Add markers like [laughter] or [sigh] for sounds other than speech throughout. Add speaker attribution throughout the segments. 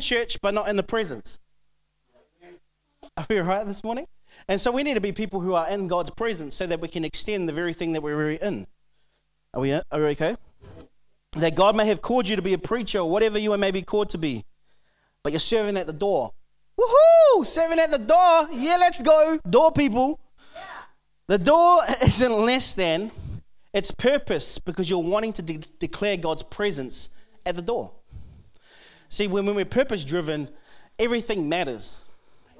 Speaker 1: church, but not in the presence. Are we right this morning? And so we need to be people who are in God's presence so that we can extend the very thing that we're in. Are we, uh, are we okay? That God may have called you to be a preacher or whatever you may be called to be, but you're serving at the door. Woohoo! Serving at the door. Yeah, let's go. Door people. The door [laughs] isn't less than, it's purpose because you're wanting to de- declare God's presence at the door. See, when, when we're purpose driven, everything matters.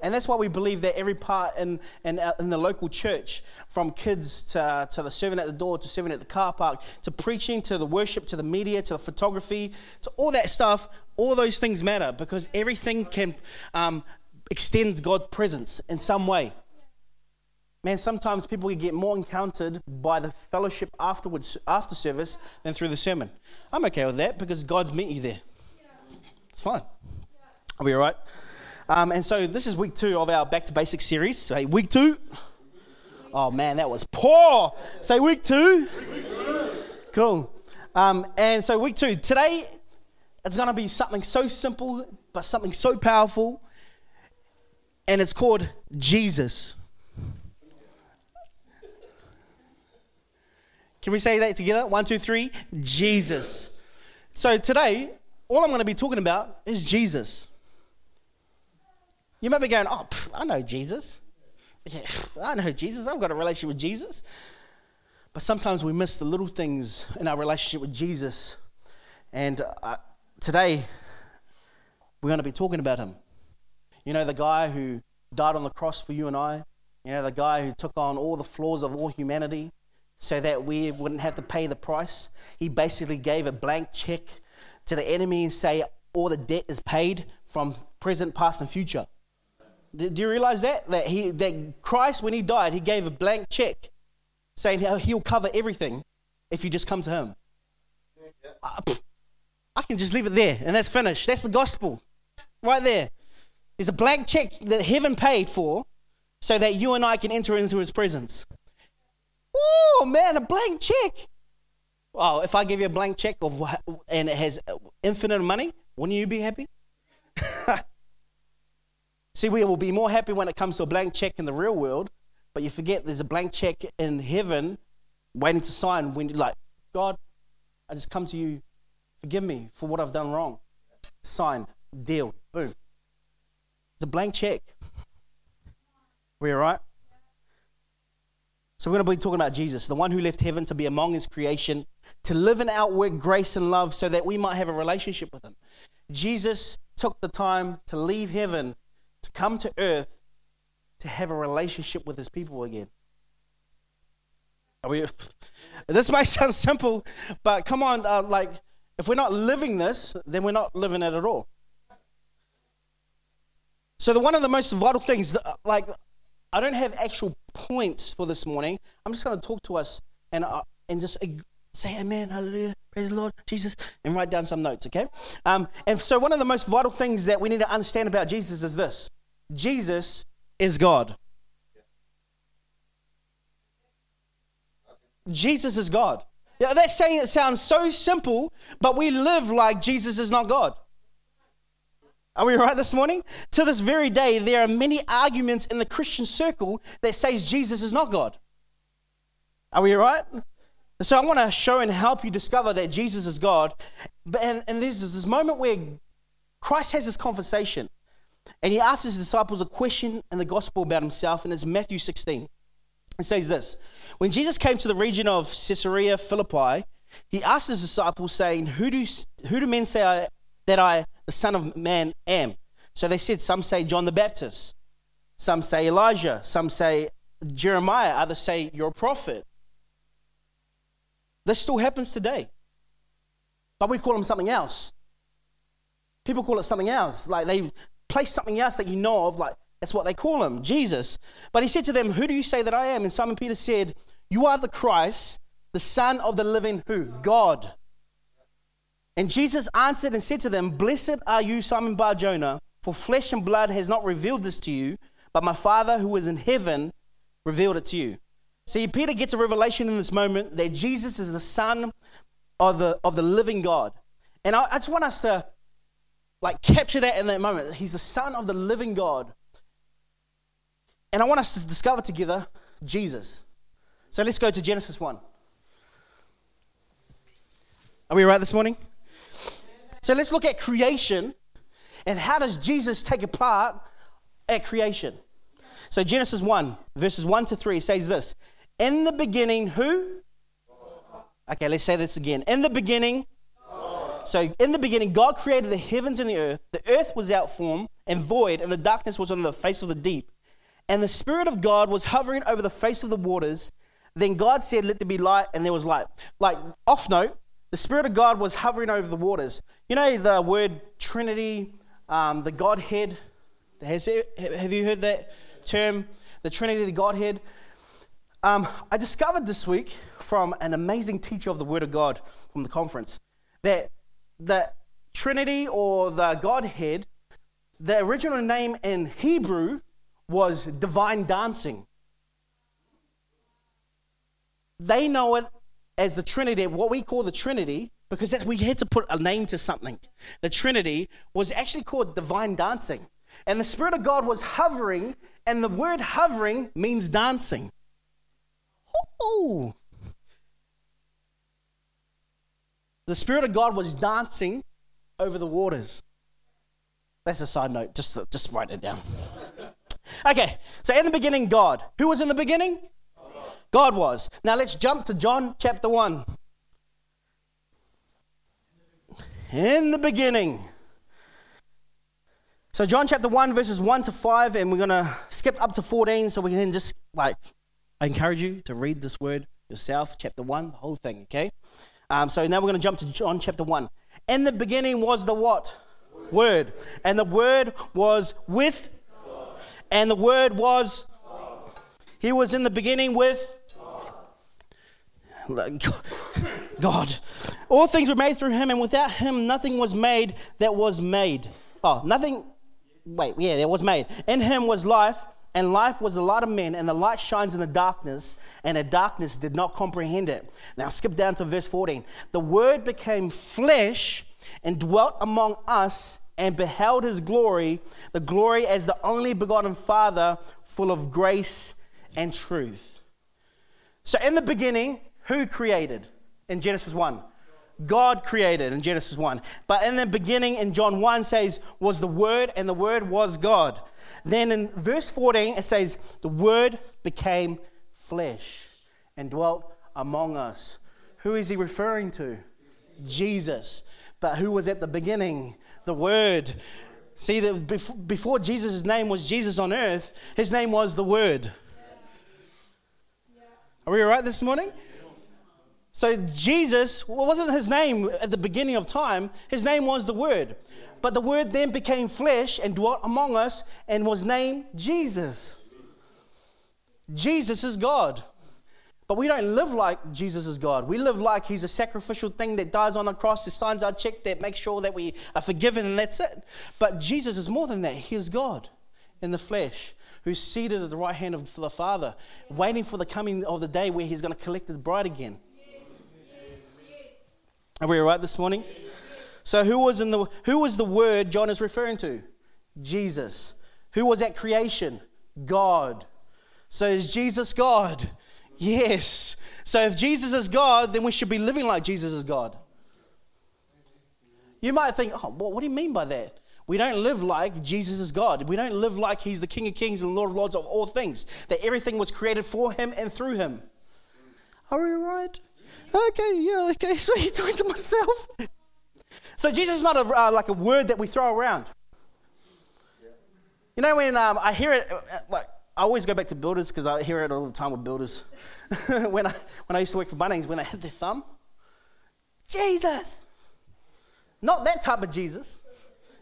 Speaker 1: And that's why we believe that every part in, in, uh, in, the local church, from kids to, to the servant at the door, to servant at the car park, to preaching, to the worship, to the media, to the photography, to all that stuff, all those things matter because everything can um, extend God's presence in some way. Man, sometimes people get more encountered by the fellowship afterwards, after service than through the sermon. I'm okay with that because God's met you there. It's fine. Are we all right? Um, and so this is week two of our Back to Basics series. Say week two. Oh man, that was poor. Say week two. Cool. Um, and so week two. Today, it's going to be something so simple, but something so powerful. And it's called Jesus. Can we say that together? One, two, three. Jesus. So today, all I'm going to be talking about is Jesus. You might be going, oh, pff, I know Jesus. Yeah, I know Jesus. I've got a relationship with Jesus. But sometimes we miss the little things in our relationship with Jesus. And uh, today, we're going to be talking about him. You know, the guy who died on the cross for you and I. You know, the guy who took on all the flaws of all humanity so that we wouldn't have to pay the price. He basically gave a blank check to the enemy and say, all the debt is paid from present, past, and future. Do you realize that? That, he, that Christ, when he died, he gave a blank check saying he'll cover everything if you just come to him. I, I can just leave it there and that's finished. That's the gospel right there. There's a blank check that heaven paid for so that you and I can enter into his presence. Oh, man, a blank check. Well, if I give you a blank check of and it has infinite money, wouldn't you be happy? [laughs] See, we will be more happy when it comes to a blank check in the real world, but you forget there's a blank check in heaven waiting to sign when you're like, God, I just come to you, forgive me for what I've done wrong. Signed, deal, boom. It's a blank check. [laughs] We all right? So we're going to be talking about Jesus, the one who left heaven to be among his creation, to live and outwork grace and love so that we might have a relationship with him. Jesus took the time to leave heaven to come to earth to have a relationship with his people again. Are we, [laughs] this might sound simple, but come on, uh, like, if we're not living this, then we're not living it at all. So, the, one of the most vital things, like, I don't have actual points for this morning. I'm just going to talk to us and, uh, and just say amen, hallelujah, praise the Lord, Jesus, and write down some notes, okay? Um, and so, one of the most vital things that we need to understand about Jesus is this Jesus is God. Jesus is God. Yeah, that's saying it sounds so simple, but we live like Jesus is not God. Are we right this morning? To this very day, there are many arguments in the Christian circle that says Jesus is not God. Are we right? So I want to show and help you discover that Jesus is God. But and, and there's this moment where Christ has this conversation. And he asks his disciples a question in the gospel about himself, and it's Matthew 16. It says this When Jesus came to the region of Caesarea Philippi, he asked his disciples, saying, Who do, who do men say I, that I, the Son of Man, am? So they said, Some say John the Baptist, some say Elijah, some say Jeremiah, others say you're a prophet. This still happens today. But we call him something else. People call it something else. Like they place something else that you know of, like that's what they call him, Jesus. But he said to them, Who do you say that I am? And Simon Peter said, You are the Christ, the Son of the living who? God. And Jesus answered and said to them, Blessed are you, Simon Bar Jonah, for flesh and blood has not revealed this to you, but my Father who is in heaven revealed it to you. See, Peter gets a revelation in this moment that Jesus is the Son of the, of the living God. And I, I just want us to like capture that in that moment. He's the Son of the living God. And I want us to discover together Jesus. So let's go to Genesis 1. Are we right this morning? So let's look at creation and how does Jesus take a part at creation? So Genesis 1, verses 1 to 3 says this In the beginning, who? Okay, let's say this again. In the beginning, so in the beginning, God created the heavens and the earth. The earth was out form and void, and the darkness was on the face of the deep. And the Spirit of God was hovering over the face of the waters. Then God said, Let there be light, and there was light. Like, off note, the Spirit of God was hovering over the waters. You know the word Trinity, um, the Godhead? Has, have you heard that term? The Trinity, the Godhead? Um, I discovered this week from an amazing teacher of the Word of God from the conference that the Trinity or the Godhead, the original name in Hebrew was divine dancing. They know it as the Trinity, what we call the Trinity, because we had to put a name to something. The Trinity was actually called divine dancing. And the Spirit of God was hovering, and the word hovering means dancing. Oh! The Spirit of God was dancing over the waters. That's a side note. Just, just write it down. [laughs] Okay, so in the beginning, God. Who was in the beginning? God was. Now let's jump to John chapter 1. In the beginning. So, John chapter 1, verses 1 to 5, and we're going to skip up to 14 so we can just, like, I encourage you to read this word yourself, chapter 1, the whole thing, okay? Um, so now we're going to jump to John chapter 1. In the beginning was the what? Word. And the Word was with, God. and the Word was, God. He was in the beginning with, [laughs] God. All things were made through him, and without him, nothing was made that was made. Oh, nothing. Wait, yeah, that was made. In him was life, and life was the light of men, and the light shines in the darkness, and the darkness did not comprehend it. Now, skip down to verse 14. The word became flesh and dwelt among us, and beheld his glory, the glory as the only begotten Father, full of grace and truth. So, in the beginning, who created in Genesis 1? God created in Genesis 1. But in the beginning, in John 1 says, was the Word, and the Word was God. Then in verse 14, it says, the Word became flesh and dwelt among us. Who is he referring to? Jesus. But who was at the beginning? The Word. See, that before Jesus' name was Jesus on earth, his name was the Word. Are we all right this morning? So Jesus, what wasn't his name at the beginning of time? His name was the Word. But the Word then became flesh and dwelt among us and was named Jesus. Jesus is God. But we don't live like Jesus is God. We live like He's a sacrificial thing that dies on the cross, He signs our check that makes sure that we are forgiven, and that's it. But Jesus is more than that. He is God in the flesh who's seated at the right hand of the Father, waiting for the coming of the day where He's going to collect His bride again. Are we all right this morning? So who was in the who was the word John is referring to? Jesus. Who was at creation? God. So is Jesus God? Yes. So if Jesus is God, then we should be living like Jesus is God. You might think, oh, what do you mean by that? We don't live like Jesus is God. We don't live like He's the King of Kings and Lord of Lords of all things, that everything was created for Him and through Him. Are we right? Okay, yeah, okay. [laughs] So you're talking to myself. So Jesus is not a, uh, like a word that we throw around. You know, when um, I hear it, uh, like, I always go back to builders because I hear it all the time with builders. [laughs] when, I, when I used to work for Bunnings, when they hit their thumb, Jesus. Not that type of Jesus.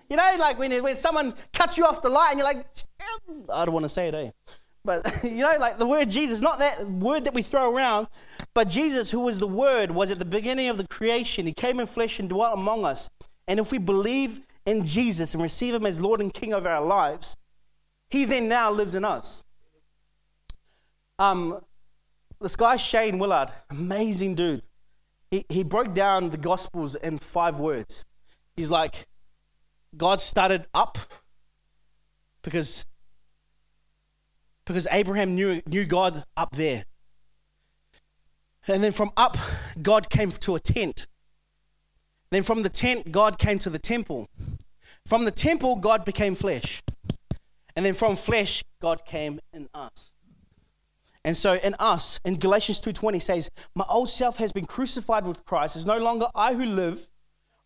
Speaker 1: You know, like when, when someone cuts you off the light and you're like, I don't want to say it, eh? But, [laughs] you know, like the word Jesus, not that word that we throw around, but Jesus, who was the Word, was at the beginning of the creation. He came in flesh and dwelt among us. And if we believe in Jesus and receive Him as Lord and King of our lives, He then now lives in us. Um, this guy, Shane Willard, amazing dude. He, he broke down the Gospels in five words. He's like, God started up because because Abraham knew knew God up there. And then from up, God came to a tent. Then from the tent, God came to the temple. From the temple, God became flesh. And then from flesh, God came in us. And so in us, in Galatians 2:20 says, "My old self has been crucified with Christ. It's no longer I who live,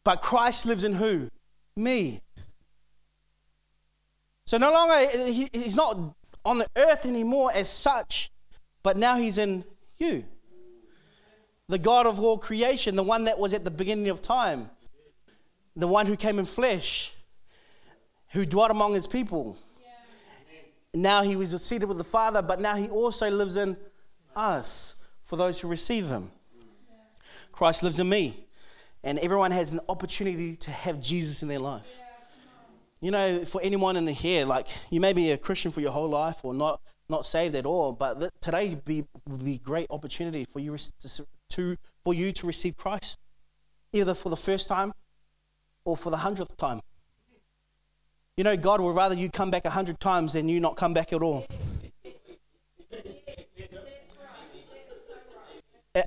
Speaker 1: but Christ lives in who? Me." So no longer he, he's not on the earth anymore as such, but now he's in you. The God of all creation, the one that was at the beginning of time, the one who came in flesh, who dwelt among his people. Now he was seated with the Father, but now he also lives in us for those who receive him. Christ lives in me, and everyone has an opportunity to have Jesus in their life. You know, for anyone in here, like you may be a Christian for your whole life or not, not saved at all, but today would be, would be great opportunity for you to, to, for you to receive Christ, either for the first time or for the hundredth time. You know, God would rather you come back a hundred times than you not come back at all.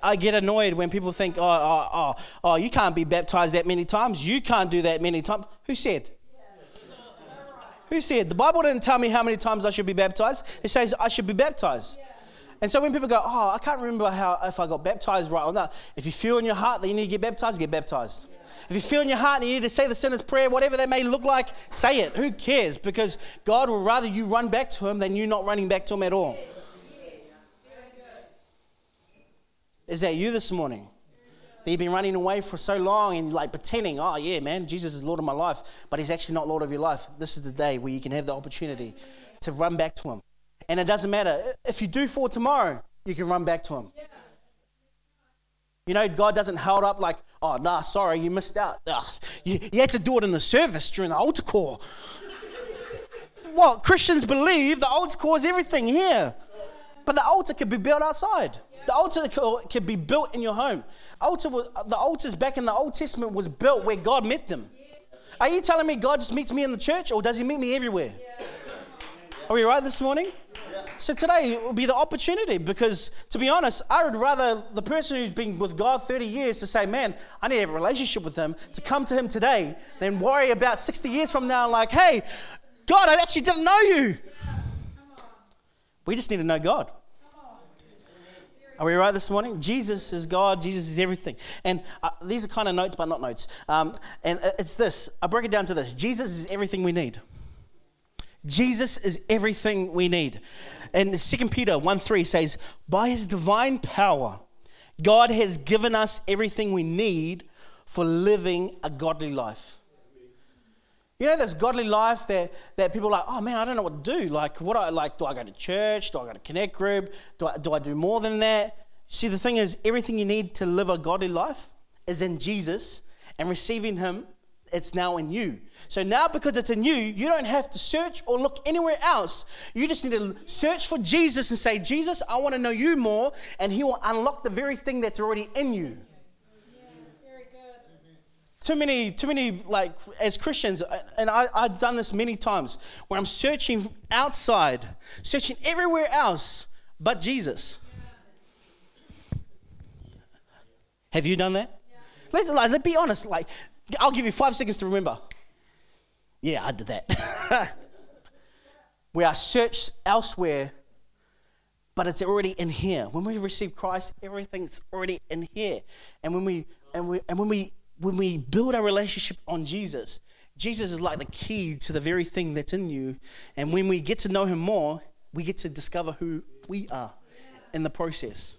Speaker 1: I get annoyed when people think, oh, oh, oh, oh, you can't be baptized that many times. You can't do that many times. Who said? Who said? The Bible didn't tell me how many times I should be baptized. It says I should be baptized. And so when people go, oh, I can't remember how if I got baptized right or not. If you feel in your heart that you need to get baptized, get baptized. If you feel in your heart and you need to say the sinner's prayer, whatever that may look like, say it. Who cares? Because God will rather you run back to Him than you not running back to Him at all. Is that you this morning? That you've been running away for so long and like pretending, oh yeah, man, Jesus is Lord of my life, but He's actually not Lord of your life. This is the day where you can have the opportunity to run back to Him. And it doesn't matter. If you do fall tomorrow, you can run back to Him. You know, God doesn't hold up like, oh, nah, sorry, you missed out. Ugh, you, you had to do it in the service during the altar call. [laughs] well, Christians believe the altar call is everything here. But the altar could be built outside. The altar could be built in your home. Altar was, the altars back in the Old Testament was built where God met them. Are you telling me God just meets me in the church or does he meet me everywhere? Are we right this morning? So today will be the opportunity because, to be honest, I would rather the person who's been with God 30 years to say, man, I need to have a relationship with Him, to come to Him today, than worry about 60 years from now, like, hey, God, I actually didn't know you. We just need to know God. Are we right this morning? Jesus is God. Jesus is everything. And uh, these are kind of notes, but not notes. Um, and it's this. I break it down to this Jesus is everything we need. Jesus is everything we need. And 2 Peter 1 3 says, By his divine power, God has given us everything we need for living a godly life. You know, this godly life that, that people are like, oh man, I don't know what to do. Like, what I like, do I go to church? Do I go to connect group? Do I, do I do more than that? See, the thing is, everything you need to live a godly life is in Jesus and receiving Him it's now in you. So now, because it's in you, you don't have to search or look anywhere else. You just need to search for Jesus and say, Jesus, I want to know you more, and He will unlock the very thing that's already in you. Too many, too many, like as Christians, uh, and I, I've done this many times, where I'm searching outside, searching everywhere else but Jesus. Have you done that? Let's, let's be honest. Like I'll give you five seconds to remember. Yeah, I did that. [laughs] we are searched elsewhere, but it's already in here. When we receive Christ, everything's already in here. And when we and we and when we when we build our relationship on Jesus, Jesus is like the key to the very thing that's in you. And when we get to know him more, we get to discover who we are in the process.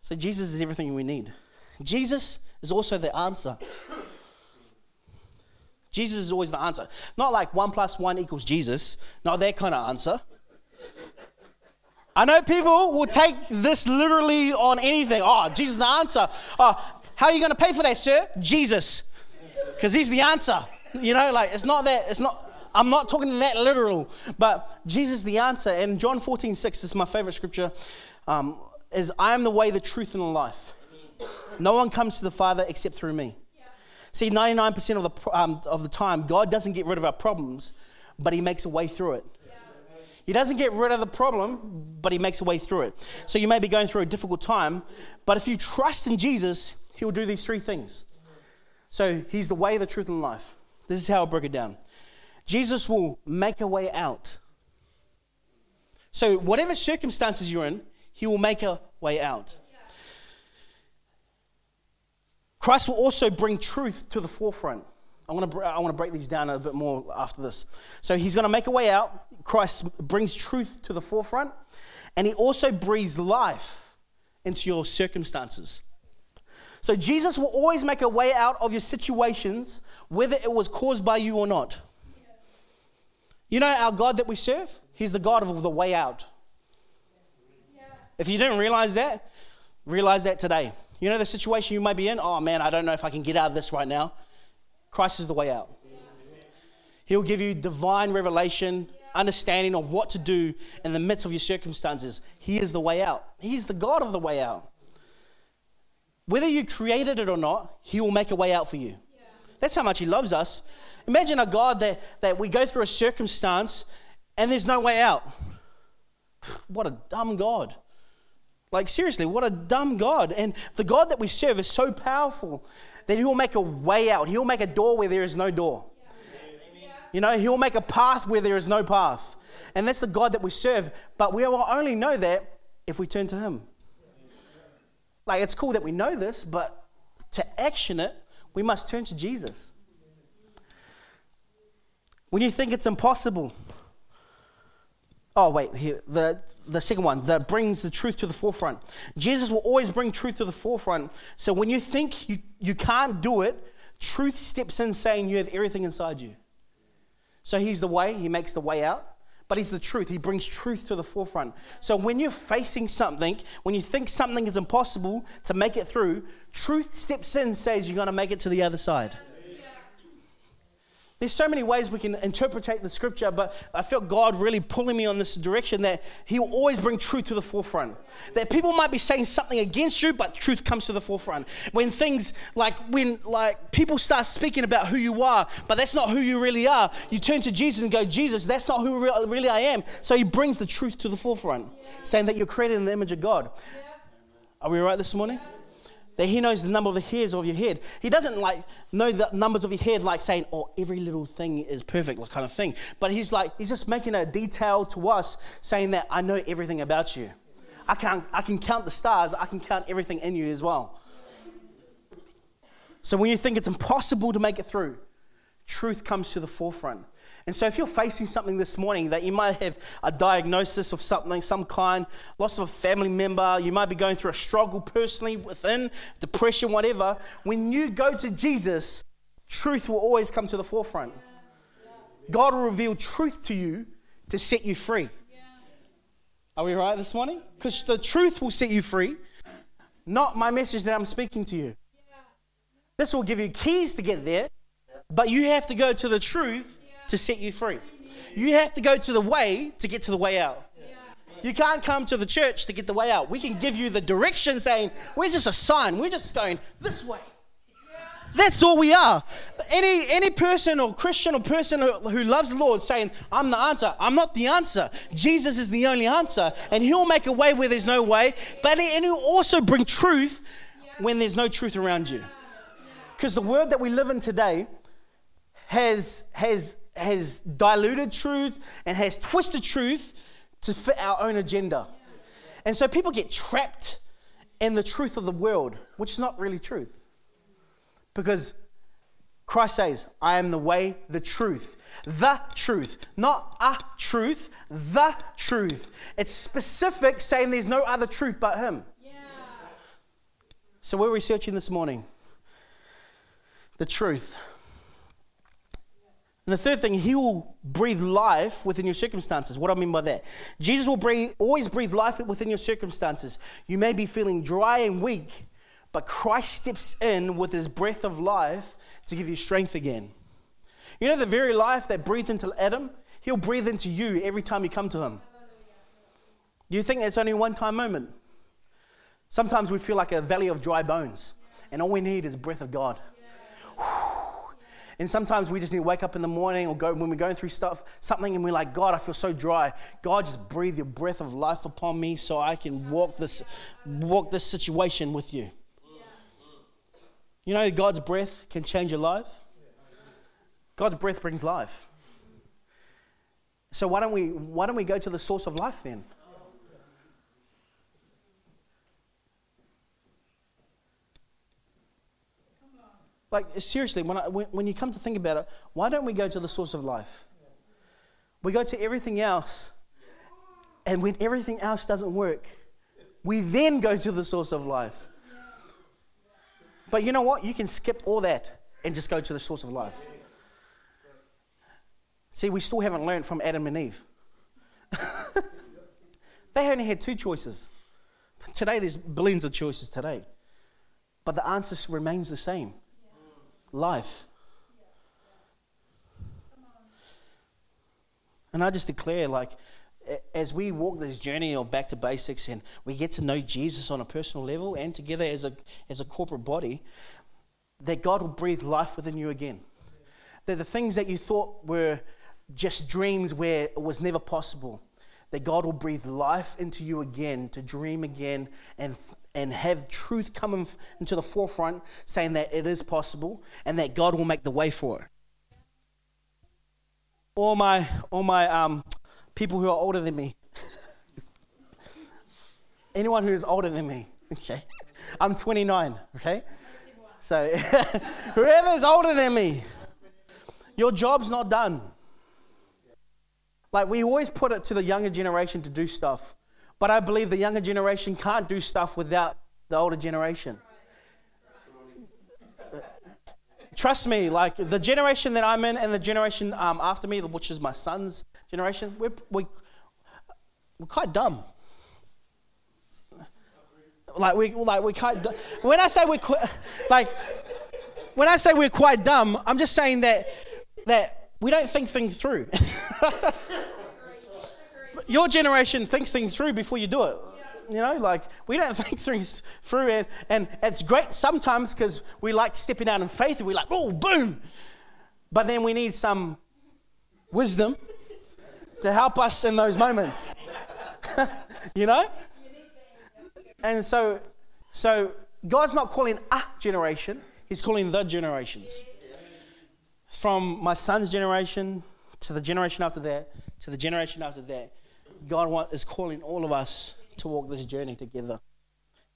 Speaker 1: So Jesus is everything we need. Jesus is also the answer. Jesus is always the answer. Not like one plus one equals Jesus, not that kind of answer. I know people will take this literally on anything. Oh, Jesus is the answer. Oh, how are you going to pay for that, sir? Jesus. Because he's the answer. You know, like it's not that, it's not, I'm not talking that literal, but Jesus is the answer. And John 14, 6 is my favorite scripture, um, is I am the way, the truth, and the life. No one comes to the Father except through me. See, 99% of the, um, of the time, God doesn't get rid of our problems, but He makes a way through it. He doesn't get rid of the problem, but He makes a way through it. So you may be going through a difficult time, but if you trust in Jesus, He will do these three things. So He's the way, the truth, and life. This is how I break it down Jesus will make a way out. So, whatever circumstances you're in, He will make a way out. Christ will also bring truth to the forefront. I want, to, I want to break these down a bit more after this. So he's going to make a way out. Christ brings truth to the forefront, and he also breathes life into your circumstances. So Jesus will always make a way out of your situations, whether it was caused by you or not. You know our God that we serve? He's the God of the way out. If you didn't realize that, realize that today. You know the situation you might be in? Oh man, I don't know if I can get out of this right now. Christ is the way out. He'll give you divine revelation, understanding of what to do in the midst of your circumstances. He is the way out. He's the God of the way out. Whether you created it or not, He will make a way out for you. That's how much He loves us. Imagine a God that, that we go through a circumstance and there's no way out. [sighs] What a dumb God. Like, seriously, what a dumb God. And the God that we serve is so powerful that He will make a way out. He'll make a door where there is no door. You know, He'll make a path where there is no path. And that's the God that we serve. But we will only know that if we turn to Him. Like, it's cool that we know this, but to action it, we must turn to Jesus. When you think it's impossible, oh, wait, here, the the second one that brings the truth to the forefront. Jesus will always bring truth to the forefront. So when you think you, you can't do it, truth steps in saying you have everything inside you. So he's the way, he makes the way out, but he's the truth. He brings truth to the forefront. So when you're facing something, when you think something is impossible to make it through, truth steps in says you're going to make it to the other side. There's so many ways we can interpret the scripture, but I felt God really pulling me on this direction that He will always bring truth to the forefront. That people might be saying something against you, but truth comes to the forefront. When things like when like people start speaking about who you are, but that's not who you really are, you turn to Jesus and go, Jesus, that's not who really I am. So He brings the truth to the forefront, saying that you're created in the image of God. Are we right this morning? That he knows the number of the hairs of your head. He doesn't like know the numbers of your head like saying, oh, every little thing is perfect, kind of thing. But he's like, he's just making a detail to us saying that I know everything about you. I can, I can count the stars, I can count everything in you as well. So when you think it's impossible to make it through, truth comes to the forefront. And so, if you're facing something this morning that you might have a diagnosis of something, some kind, loss of a family member, you might be going through a struggle personally within, depression, whatever, when you go to Jesus, truth will always come to the forefront. God will reveal truth to you to set you free. Are we right this morning? Because the truth will set you free, not my message that I'm speaking to you. This will give you keys to get there, but you have to go to the truth to set you free. You have to go to the way to get to the way out. You can't come to the church to get the way out. We can give you the direction saying, we're just a sign. We're just going this way. That's all we are. Any, any person or Christian or person who, who loves the Lord saying, I'm the answer. I'm not the answer. Jesus is the only answer. And He'll make a way where there's no way. But and He'll also bring truth when there's no truth around you. Because the world that we live in today has, has has diluted truth and has twisted truth to fit our own agenda. And so people get trapped in the truth of the world, which is not really truth. Because Christ says, I am the way, the truth, the truth, not a truth, the truth. It's specific, saying there's no other truth but Him. Yeah. So we're researching this morning the truth. And the third thing, he will breathe life within your circumstances. What do I mean by that? Jesus will breathe, always breathe life within your circumstances. You may be feeling dry and weak, but Christ steps in with his breath of life to give you strength again. You know, the very life that breathed into Adam, he'll breathe into you every time you come to him. Do you think it's only one time moment? Sometimes we feel like a valley of dry bones, and all we need is breath of God. And sometimes we just need to wake up in the morning or go when we're going through stuff, something, and we're like, God, I feel so dry. God, just breathe your breath of life upon me so I can walk this, walk this situation with you. You know, God's breath can change your life. God's breath brings life. So why don't we why don't we go to the source of life then? Like, seriously, when, I, when, when you come to think about it, why don't we go to the source of life? We go to everything else, and when everything else doesn't work, we then go to the source of life. But you know what? You can skip all that and just go to the source of life. See, we still haven't learned from Adam and Eve. [laughs] they only had two choices. Today, there's billions of choices today. But the answer remains the same life. And I just declare, like, as we walk this journey of back to basics and we get to know Jesus on a personal level and together as a, as a corporate body, that God will breathe life within you again. That the things that you thought were just dreams where it was never possible, that God will breathe life into you again to dream again and and have truth come into the forefront saying that it is possible and that God will make the way for it. All my, all my um, people who are older than me, [laughs] anyone who is older than me, okay? I'm 29, okay? So [laughs] whoever's older than me, your job's not done. Like we always put it to the younger generation to do stuff. But I believe the younger generation can't do stuff without the older generation. Trust me, like the generation that I'm in and the generation um, after me, which is my son's generation, we're, we, we're quite dumb. Like we, like we quite. When I say we're qu- like, when I say we're quite dumb, I'm just saying that that we don't think things through. [laughs] your generation thinks things through before you do it. You know, like we don't [laughs] think things through, and, and it's great sometimes because we like stepping out in faith and we're like, oh, boom. But then we need some wisdom to help us in those moments. [laughs] you know? And so, so God's not calling a generation, He's calling the generations. From my son's generation to the generation after that to the generation after that. God is calling all of us to walk this journey together.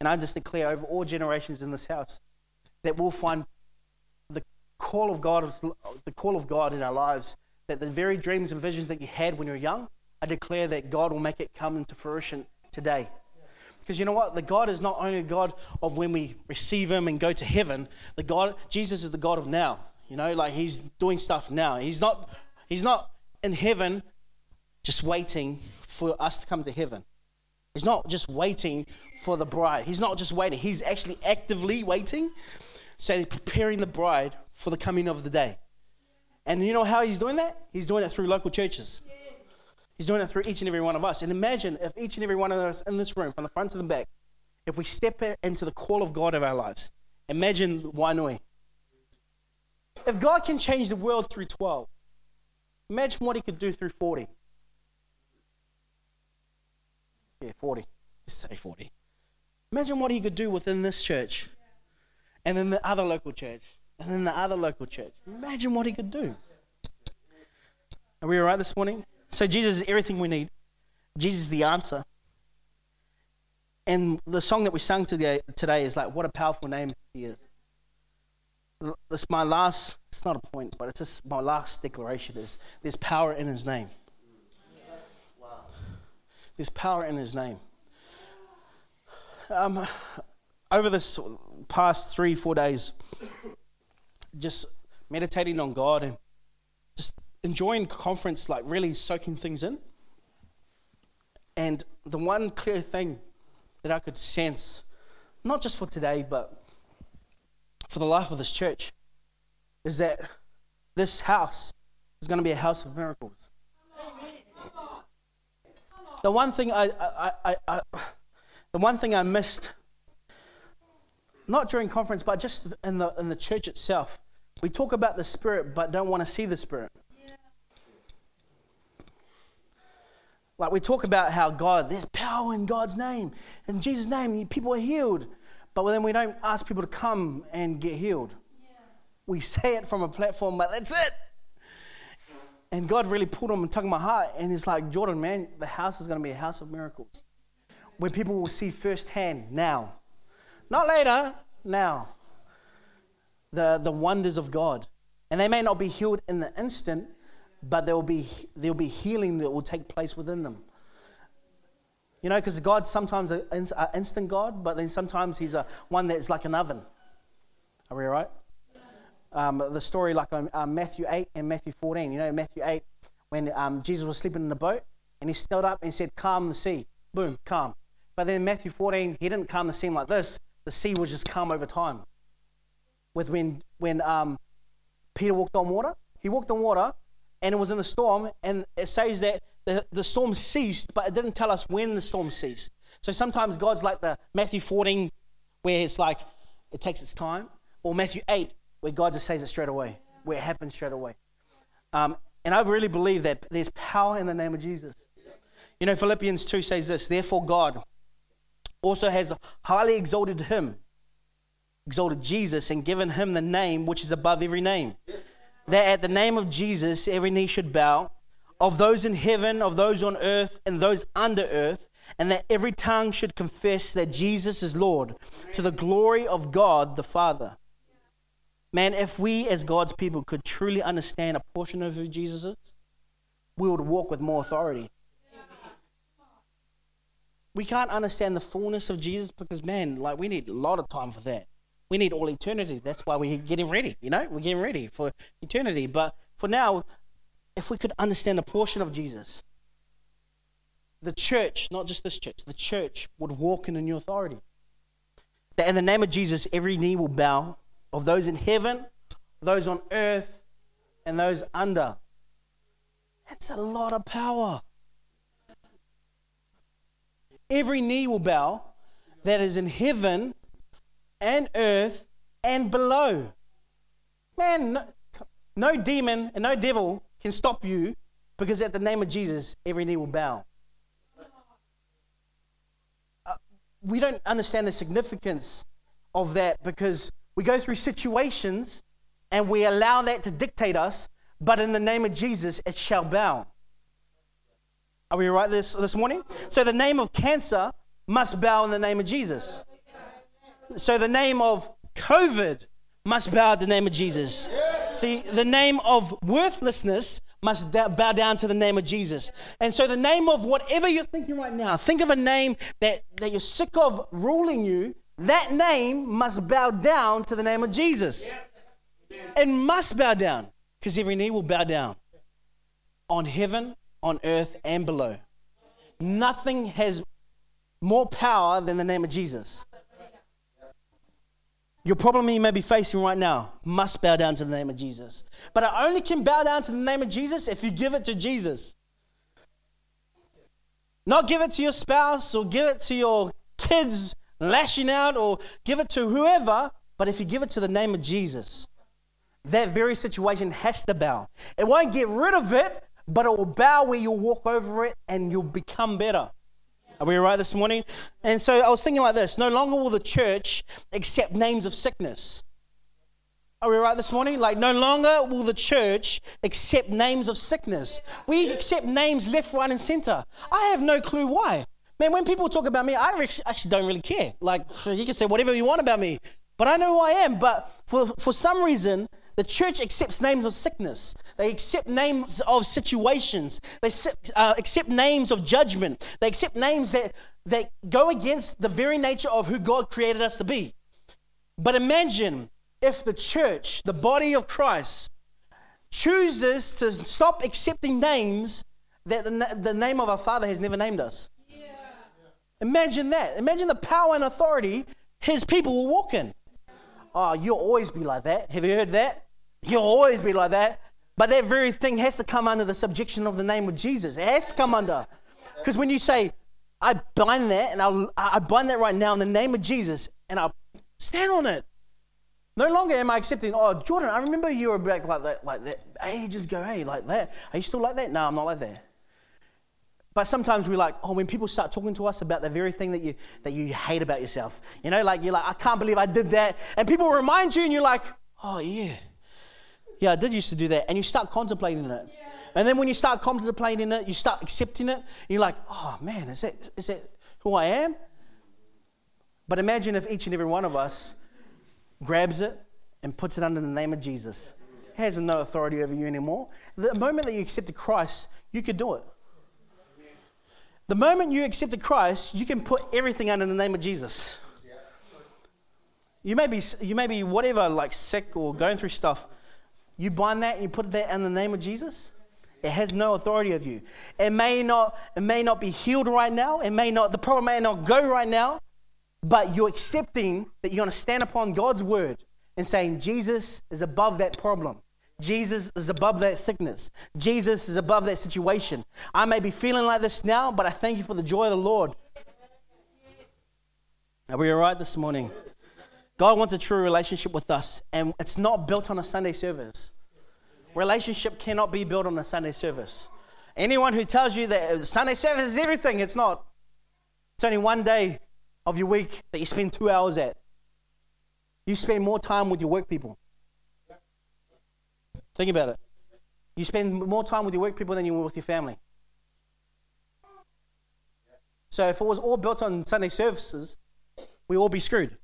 Speaker 1: And I just declare over all generations in this house that we'll find the call of God, the call of God in our lives, that the very dreams and visions that you had when you were young, I declare that God will make it come into fruition today. Because you know what? The God is not only the God of when we receive Him and go to heaven. The God, Jesus is the God of now. You know, like He's doing stuff now. He's not, He's not in heaven just waiting for us to come to heaven. He's not just waiting for the bride. He's not just waiting. He's actually actively waiting. So he's preparing the bride for the coming of the day. And you know how he's doing that? He's doing it through local churches. He's doing it through each and every one of us. And imagine if each and every one of us in this room, from the front to the back, if we step into the call of God of our lives, imagine Wainui. If God can change the world through 12, imagine what he could do through 40. Yeah, 40. Just say 40. Imagine what he could do within this church, and then the other local church, and then the other local church. Imagine what he could do. Are we all right this morning? So, Jesus is everything we need, Jesus is the answer. And the song that we sung today, today is like, what a powerful name he is. This my last, it's not a point, but it's just my last declaration is there's power in his name. There's power in his name. Um, over this past three, four days, just meditating on God and just enjoying conference, like really soaking things in. And the one clear thing that I could sense, not just for today, but for the life of this church, is that this house is going to be a house of miracles. The one thing I, I, I, I, the one thing I missed, not during conference, but just in the, in the church itself, We talk about the Spirit, but don't want to see the Spirit. Like we talk about how God, there's power in God's name, in Jesus' name, people are healed. But then we don't ask people to come and get healed. Yeah. We say it from a platform, but that's it. And God really pulled on and tugged my heart, and it's like, Jordan, man, the house is going to be a house of miracles, where people will see firsthand now, not later, now, the the wonders of God, and they may not be healed in the instant, but there will be there will be healing that will take place within them. You know, because God's sometimes an instant God, but then sometimes He's a one that's like an oven. Are we all right? Um, the story like on um, Matthew 8 and Matthew 14. You know, Matthew 8, when um, Jesus was sleeping in the boat and he stood up and said, Calm the sea. Boom, calm. But then Matthew 14, he didn't calm the sea like this. The sea was just calm over time. With when, when um, Peter walked on water, he walked on water and it was in the storm, and it says that the, the storm ceased, but it didn't tell us when the storm ceased. So sometimes God's like the Matthew 14, where it's like it takes its time, or Matthew 8, where God just says it straight away, where it happens straight away. Um, and I really believe that there's power in the name of Jesus. You know, Philippians 2 says this Therefore, God also has highly exalted him, exalted Jesus, and given him the name which is above every name that at the name of Jesus every knee should bow, of those in heaven, of those on earth, and those under earth, and that every tongue should confess that Jesus is Lord to the glory of God the Father. Man, if we as God's people could truly understand a portion of who Jesus is, we would walk with more authority. We can't understand the fullness of Jesus because, man, like we need a lot of time for that. We need all eternity. That's why we're getting ready, you know? We're getting ready for eternity. But for now, if we could understand a portion of Jesus, the church, not just this church, the church would walk in a new authority. That in the name of Jesus, every knee will bow of those in heaven, those on earth, and those under. That's a lot of power. Every knee will bow that is in heaven, and earth and below. Man, no, no demon and no devil can stop you because at the name of Jesus, every knee will bow. Uh, we don't understand the significance of that because we go through situations and we allow that to dictate us, but in the name of Jesus, it shall bow. Are we right this, this morning? So the name of cancer must bow in the name of Jesus. So the name of COVID must bow to the name of Jesus. See, the name of worthlessness must bow down to the name of Jesus. And so the name of whatever you're thinking right now, think of a name that, that you're sick of ruling you, that name must bow down to the name of Jesus. It must bow down because every knee will bow down on heaven, on earth, and below. Nothing has more power than the name of Jesus. Your problem you may be facing right now must bow down to the name of Jesus. But it only can bow down to the name of Jesus if you give it to Jesus. Not give it to your spouse or give it to your kids lashing out or give it to whoever, but if you give it to the name of Jesus, that very situation has to bow. It won't get rid of it, but it will bow where you'll walk over it and you'll become better. Are we right this morning? And so I was thinking like this no longer will the church accept names of sickness. Are we right this morning? Like, no longer will the church accept names of sickness. We accept names left, right, and center. I have no clue why. Man, when people talk about me, I actually don't really care. Like, you can say whatever you want about me, but I know who I am. But for, for some reason, the church accepts names of sickness. They accept names of situations. They accept, uh, accept names of judgment. They accept names that, that go against the very nature of who God created us to be. But imagine if the church, the body of Christ, chooses to stop accepting names that the, the name of our Father has never named us. Yeah. Imagine that. Imagine the power and authority his people will walk in. Oh, you'll always be like that. Have you heard that? You'll always be like that. But that very thing has to come under the subjection of the name of Jesus. It has to come under. Because when you say, I bind that, and I'll, I bind that right now in the name of Jesus, and I'll stand on it. No longer am I accepting, oh, Jordan, I remember you were like, like that, like that ages ago, hey, like that. Are you still like that? No, I'm not like that. But sometimes we're like, oh, when people start talking to us about the very thing that you, that you hate about yourself, you know, like you're like, I can't believe I did that. And people remind you, and you're like, oh, yeah. Yeah, I did used to do that. And you start contemplating it. Yeah. And then when you start contemplating it, you start accepting it. you're like, oh, man, is that, is that who I am? But imagine if each and every one of us grabs it and puts it under the name of Jesus. It has no authority over you anymore. The moment that you accepted Christ, you could do it. The moment you accepted Christ, you can put everything under the name of Jesus. You may be, you may be whatever, like sick or going through stuff. You bind that and you put that in the name of Jesus. It has no authority of you. It may not, it may not be healed right now. It may not, the problem may not go right now. But you're accepting that you're going to stand upon God's word and saying Jesus is above that problem. Jesus is above that sickness. Jesus is above that situation. I may be feeling like this now, but I thank you for the joy of the Lord. Are we all right this morning? God wants a true relationship with us, and it's not built on a Sunday service. Relationship cannot be built on a Sunday service. Anyone who tells you that Sunday service is everything, it's not. It's only one day of your week that you spend two hours at. You spend more time with your work people. Think about it. You spend more time with your work people than you will with your family. So if it was all built on Sunday services, we all be screwed.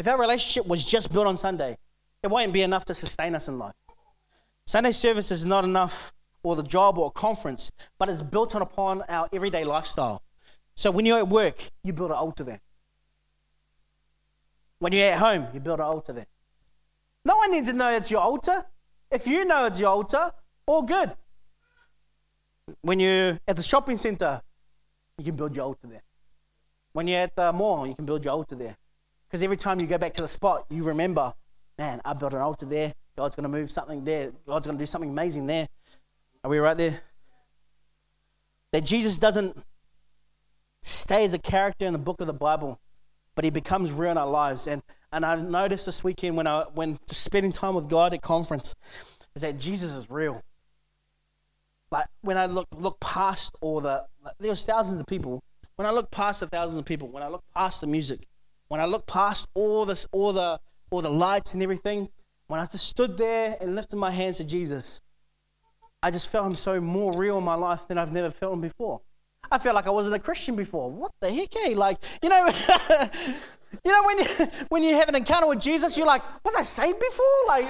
Speaker 1: If our relationship was just built on Sunday, it won't be enough to sustain us in life. Sunday service is not enough, or the job or conference, but it's built on upon our everyday lifestyle. So when you're at work, you build an altar there. When you're at home, you build an altar there. No one needs to know it's your altar. If you know it's your altar, all good. When you're at the shopping center, you can build your altar there. When you're at the mall, you can build your altar there. Because every time you go back to the spot, you remember, man, I built an altar there. God's going to move something there. God's going to do something amazing there. Are we right there? That Jesus doesn't stay as a character in the book of the Bible, but he becomes real in our lives. And, and I noticed this weekend when I when spending time with God at conference is that Jesus is real. Like when I look look past all the there was thousands of people. When I look past the thousands of people, when I look past the music, when I looked past all this all the all the lights and everything, when I just stood there and lifted my hands to Jesus, I just felt him so more real in my life than I've never felt him before. I felt like I wasn't a Christian before. What the heck, eh? Like, you know, [laughs] you know when you, when you have an encounter with Jesus, you're like, was I saved before? Like,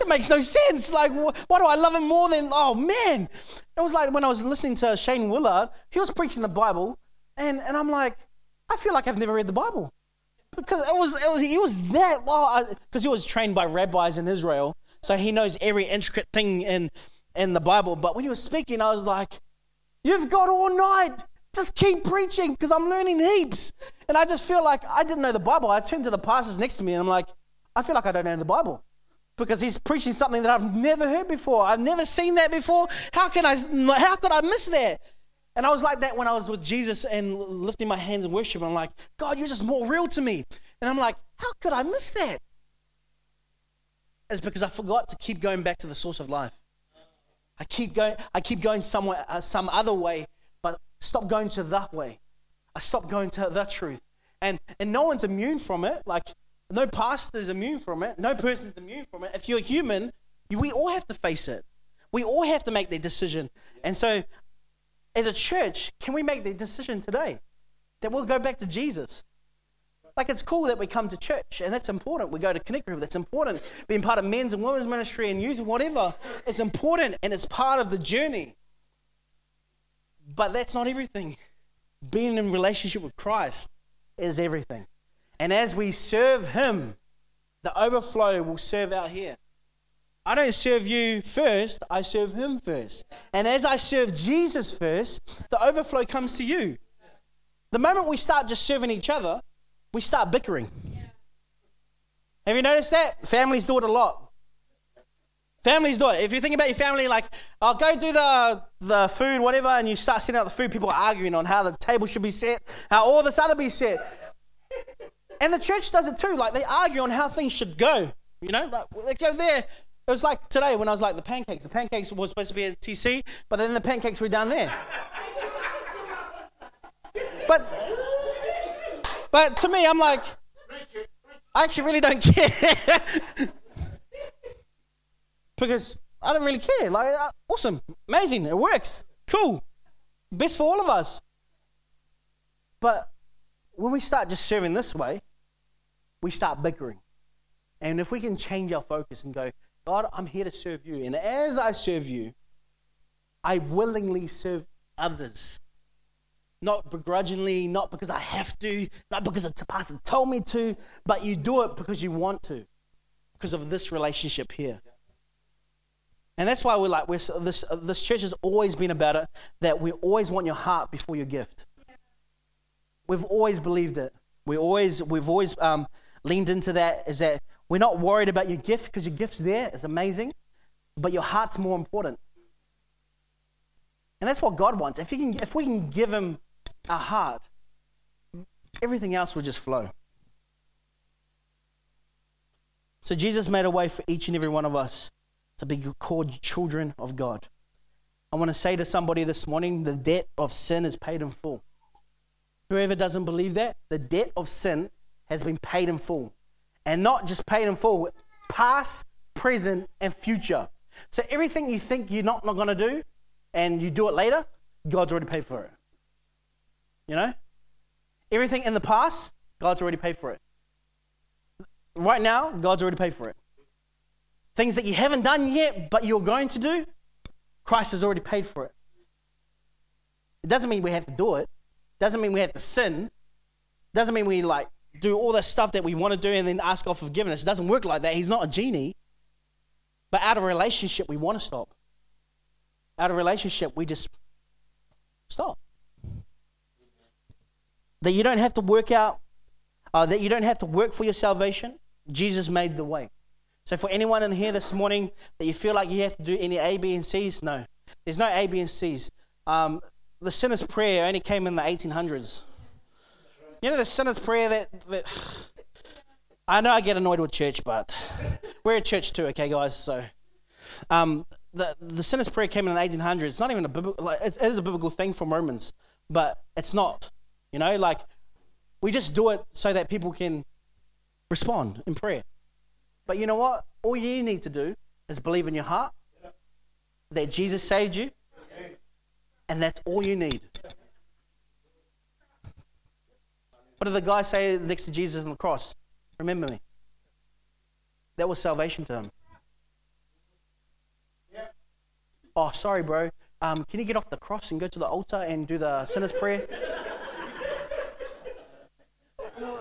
Speaker 1: it makes no sense. Like, why do I love him more than, oh man. It was like when I was listening to Shane Willard, he was preaching the Bible, and, and I'm like, I feel like I've never read the Bible. Because it was, it was he was that, well, because he was trained by rabbis in Israel, so he knows every intricate thing in, in the Bible. But when he was speaking, I was like, You've got all night. Just keep preaching because I'm learning heaps. And I just feel like I didn't know the Bible. I turned to the pastors next to me and I'm like, I feel like I don't know the Bible because he's preaching something that I've never heard before. I've never seen that before. How can I? How could I miss that? And I was like that when I was with Jesus and lifting my hands in worship. I'm like, God, you're just more real to me. And I'm like, how could I miss that? It's because I forgot to keep going back to the source of life. I keep going, I keep going somewhere, uh, some other way, but stop going to that way. I stop going to the truth. And, and no one's immune from it. Like, no pastor is immune from it. No person's immune from it. If you're human, you, we all have to face it. We all have to make that decision. And so, as a church, can we make the decision today that we'll go back to Jesus? Like it's cool that we come to church, and that's important. We go to Connect Group, that's important. Being part of men's and women's ministry and youth, whatever, it's important and it's part of the journey. But that's not everything. Being in relationship with Christ is everything. And as we serve Him, the overflow will serve out here. I don't serve you first, I serve Him first. And as I serve Jesus first, the overflow comes to you. The moment we start just serving each other, we start bickering. Have you noticed that? Families do it a lot. Families do it. If you think about your family, like, I'll go do the, the food, whatever, and you start setting out the food, people are arguing on how the table should be set, how all this other be set. And the church does it too. Like they argue on how things should go. You know, like they go there. It was like today when I was like the pancakes. The pancakes were supposed to be at TC, but then the pancakes were down there. [laughs] but but to me, I'm like, I actually really don't care. [laughs] because I don't really care. Like, uh, awesome, amazing, it works, cool, best for all of us. But when we start just serving this way, we start bickering. And if we can change our focus and go, God, I'm here to serve you. And as I serve you, I willingly serve others. Not begrudgingly, not because I have to, not because the pastor told me to, but you do it because you want to, because of this relationship here. And that's why we're like, we're, this, this church has always been about it, that we always want your heart before your gift. We've always believed it. We always, we've always um, leaned into that, is that we're not worried about your gift because your gift's there, it's amazing, but your heart's more important. And that's what God wants. If, can, if we can give Him our heart, everything else will just flow. So Jesus made a way for each and every one of us to be called children of God. I want to say to somebody this morning the debt of sin is paid in full. Whoever doesn't believe that, the debt of sin has been paid in full. And not just paid in full, past, present, and future. So everything you think you're not, not going to do and you do it later, God's already paid for it. You know? Everything in the past, God's already paid for it. Right now, God's already paid for it. Things that you haven't done yet, but you're going to do, Christ has already paid for it. It doesn't mean we have to do it. Doesn't mean we have to sin. Doesn't mean we like do all the stuff that we want to do and then ask God for forgiveness. It doesn't work like that. He's not a genie. But out of relationship, we want to stop. Out of relationship, we just stop. That you don't have to work out, uh, that you don't have to work for your salvation. Jesus made the way. So, for anyone in here this morning that you feel like you have to do any A, B, and C's, no. There's no A, B, and C's. Um, the sinner's prayer only came in the 1800s. You know, the sinner's prayer that, that. I know I get annoyed with church, but we're a church too, okay, guys? So, um, the, the sinner's prayer came in the 1800s. It's not even a biblical, like, it is a biblical thing from Romans, but it's not. You know, like, we just do it so that people can respond in prayer. But you know what? All you need to do is believe in your heart that Jesus saved you, and that's all you need. What did the guy say next to Jesus on the cross? Remember me. That was salvation to him. Oh, sorry, bro. Um, can you get off the cross and go to the altar and do the sinner's prayer?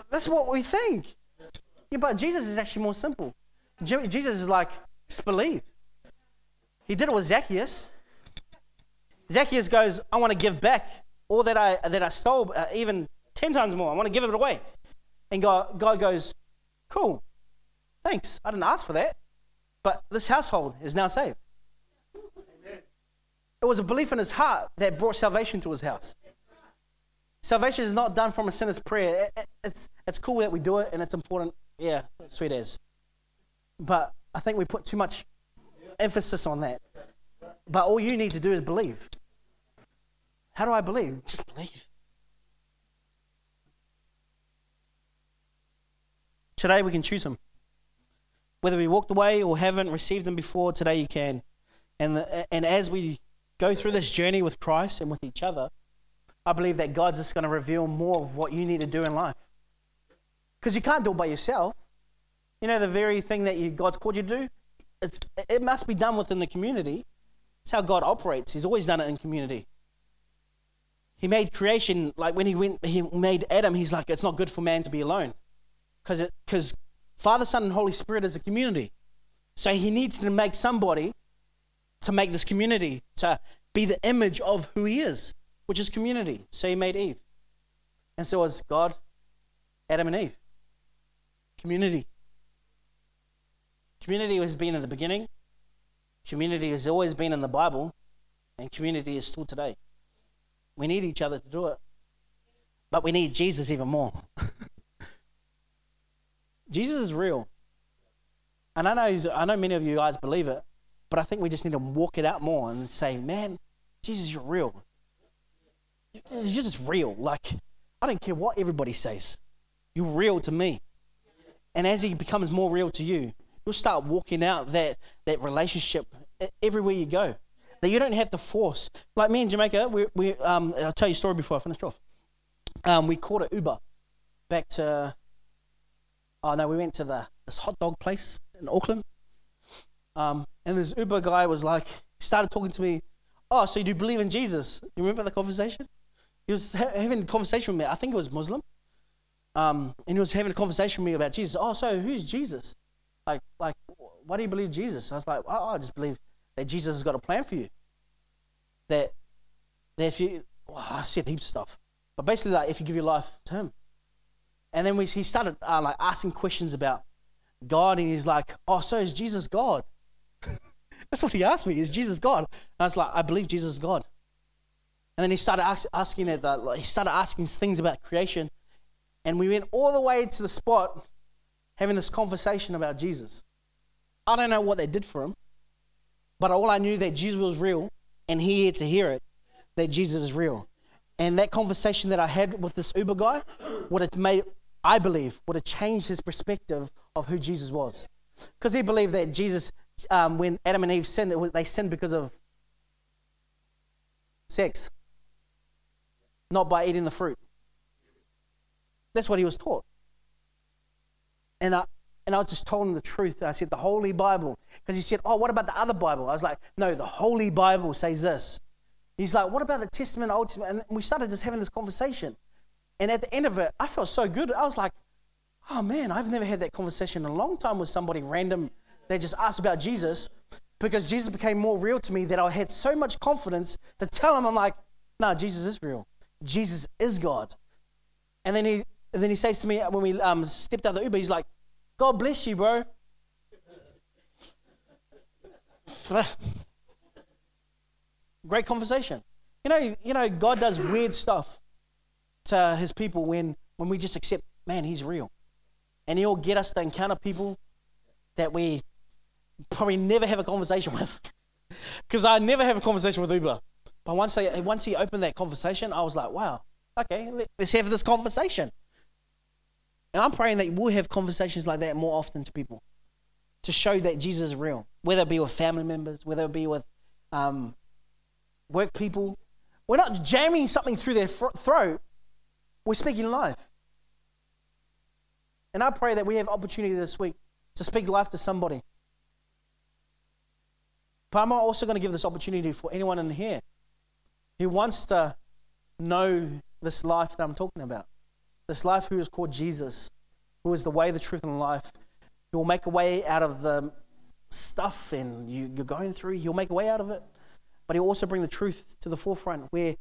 Speaker 1: That's what we think. Yeah, but Jesus is actually more simple. Jesus is like, just believe. He did it with Zacchaeus. Zacchaeus goes, I want to give back all that I, that I stole, uh, even 10 times more. I want to give it away. And God, God goes, Cool. Thanks. I didn't ask for that. But this household is now saved. It was a belief in his heart that brought salvation to his house. Salvation is not done from a sinner's prayer. It's, it's cool that we do it and it's important yeah, sweet as. But I think we put too much emphasis on that. But all you need to do is believe. How do I believe? Just believe. Today we can choose them. Whether we walked away or haven't received them before, today you can. And, the, and as we go through this journey with Christ and with each other, I believe that God's just going to reveal more of what you need to do in life. Because you can't do it by yourself. You know, the very thing that you, God's called you to do, it must be done within the community. It's how God operates. He's always done it in community. He made creation, like when he went, he made Adam, he's like, it's not good for man to be alone. Because because Father, Son, and Holy Spirit is a community. So he needs to make somebody to make this community, to be the image of who he is, which is community. So he made Eve. And so was God, Adam and Eve. Community. Community has been in the beginning, community has always been in the Bible, and community is still today. We need each other to do it. But we need Jesus even more. [laughs] Jesus is real. And I know, I know many of you guys believe it, but I think we just need to walk it out more and say, man, Jesus, you're real. You're just real. Like, I don't care what everybody says. You're real to me. And as he becomes more real to you, you'll start walking out that, that relationship everywhere you go. That you don't have to force. Like me in Jamaica, we, we um, I'll tell you a story before I finish off. Um, we caught an Uber back to, oh no, we went to the this hot dog place in Auckland. Um, and this Uber guy was like, started talking to me, oh, so you do believe in Jesus? You remember the conversation? He was ha- having a conversation with me. I think it was Muslim. Um, and he was having a conversation with me about Jesus. Oh, so who's Jesus? Like, like, why do you believe Jesus? I was like, oh, I just believe that Jesus has got a plan for you. That, that if you, well, I said heaps of stuff, but basically, like, if you give your life to Him, and then we, he started uh, like asking questions about God, and he's like, oh, so is Jesus God? [laughs] That's what he asked me. Is Jesus God? And I was like, I believe Jesus is God. And then he started ask, asking it. That, like, he started asking things about creation, and we went all the way to the spot having this conversation about Jesus. I don't know what they did for him, but all I knew that Jesus was real, and he had to hear it that Jesus is real. And that conversation that I had with this Uber guy would have made, I believe, would have changed his perspective of who Jesus was. Because he believed that Jesus, um, when Adam and Eve sinned, was, they sinned because of sex, not by eating the fruit. That's what he was taught. And I, and I just told him the truth. I said, the Holy Bible. Because he said, oh, what about the other Bible? I was like, no, the Holy Bible says this. He's like, what about the Testament, Old Testament? And we started just having this conversation. And at the end of it, I felt so good. I was like, oh man, I've never had that conversation in a long time with somebody random that just asked about Jesus because Jesus became more real to me that I had so much confidence to tell him, I'm like, no, Jesus is real. Jesus is God. And then he and then he says to me when we um, stepped out of the Uber, he's like, God bless you, bro. [laughs] Great conversation. You know, you know, God does weird stuff to his people when, when we just accept, man, he's real. And he'll get us to encounter people that we probably never have a conversation [laughs] with. Because I never have a conversation with Uber. But once, they, once he opened that conversation, I was like, wow, okay, let's have this conversation. And I'm praying that we'll have conversations like that more often to people to show that Jesus is real, whether it be with family members, whether it be with um, work people. We're not jamming something through their throat, we're speaking life. And I pray that we have opportunity this week to speak life to somebody. But I'm also going to give this opportunity for anyone in here who wants to know this life that I'm talking about. This life who is called Jesus, who is the way, the truth, and the life. He will make a way out of the stuff and you, you're going through. He'll make a way out of it. But he'll also bring the truth to the forefront where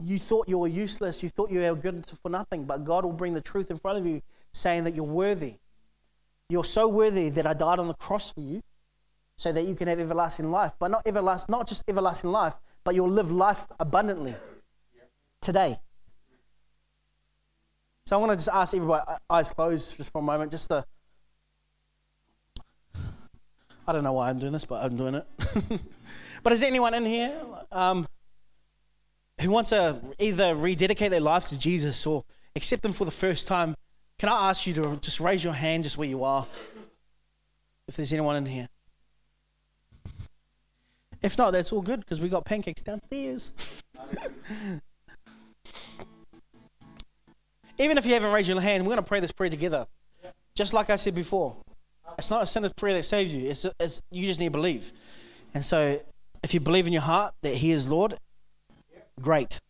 Speaker 1: you thought you were useless, you thought you were good for nothing, but God will bring the truth in front of you saying that you're worthy. You're so worthy that I died on the cross for you so that you can have everlasting life. But not everlasting, not just everlasting life, but you'll live life abundantly today. So I want to just ask everybody, eyes closed just for a moment, just to. I don't know why I'm doing this, but I'm doing it. [laughs] but is anyone in here um, who wants to either rededicate their life to Jesus or accept Him for the first time? Can I ask you to just raise your hand just where you are? If there's anyone in here. If not, that's all good because we got pancakes downstairs. [laughs] Even if you haven't raised your hand, we're going to pray this prayer together. Just like I said before, it's not a sinner's prayer that saves you. It's, it's, you just need to believe. And so, if you believe in your heart that He is Lord, great.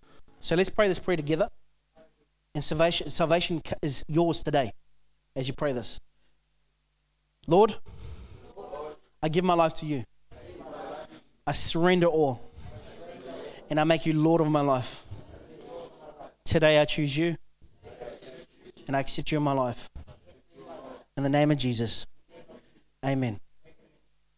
Speaker 1: So let's pray this prayer together. And salvation, salvation is yours today as you pray this. Lord, I give my life to you. I surrender all. And I make you Lord of my life. Today I choose you and I accept you in my life. In the name of Jesus, amen.